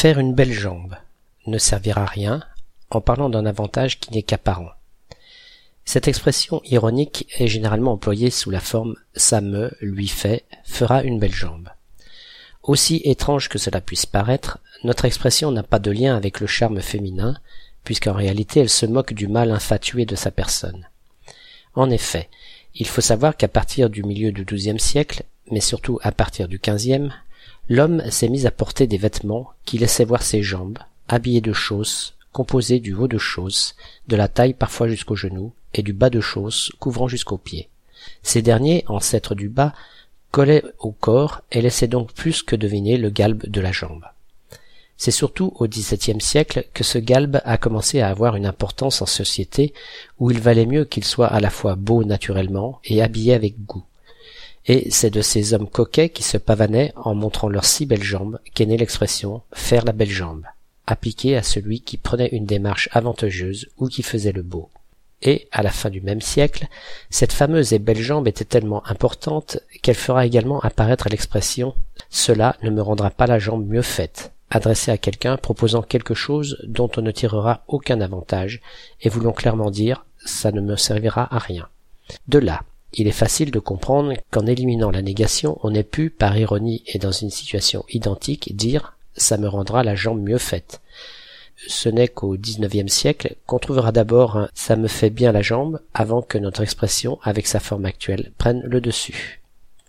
Faire une belle jambe ne servira à rien en parlant d'un avantage qui n'est qu'apparent. Cette expression ironique est généralement employée sous la forme ça me, lui fait, fera une belle jambe. Aussi étrange que cela puisse paraître, notre expression n'a pas de lien avec le charme féminin, puisqu'en réalité elle se moque du mal infatué de sa personne. En effet, il faut savoir qu'à partir du milieu du XIIe siècle, mais surtout à partir du XVe, l'homme s'est mis à porter des vêtements qui laissaient voir ses jambes, habillés de chausses, composés du haut de chausse, de la taille parfois jusqu'au genou, et du bas de chausse couvrant jusqu'aux pieds. Ces derniers, ancêtres du bas, collaient au corps et laissaient donc plus que deviner le galbe de la jambe. C'est surtout au XVIIe siècle que ce galbe a commencé à avoir une importance en société où il valait mieux qu'il soit à la fois beau naturellement et habillé avec goût. Et c'est de ces hommes coquets qui se pavanaient en montrant leurs si belles jambes qu'est née l'expression faire la belle jambe, appliquée à celui qui prenait une démarche avantageuse ou qui faisait le beau. Et, à la fin du même siècle, cette fameuse et belle jambe était tellement importante qu'elle fera également apparaître l'expression Cela ne me rendra pas la jambe mieux faite, adressé à quelqu'un proposant quelque chose dont on ne tirera aucun avantage, et voulant clairement dire ça ne me servira à rien. De là, il est facile de comprendre qu'en éliminant la négation, on ait pu, par ironie et dans une situation identique, dire ça me rendra la jambe mieux faite. Ce n'est qu'au XIXe siècle qu'on trouvera d'abord un ça me fait bien la jambe avant que notre expression, avec sa forme actuelle, prenne le dessus.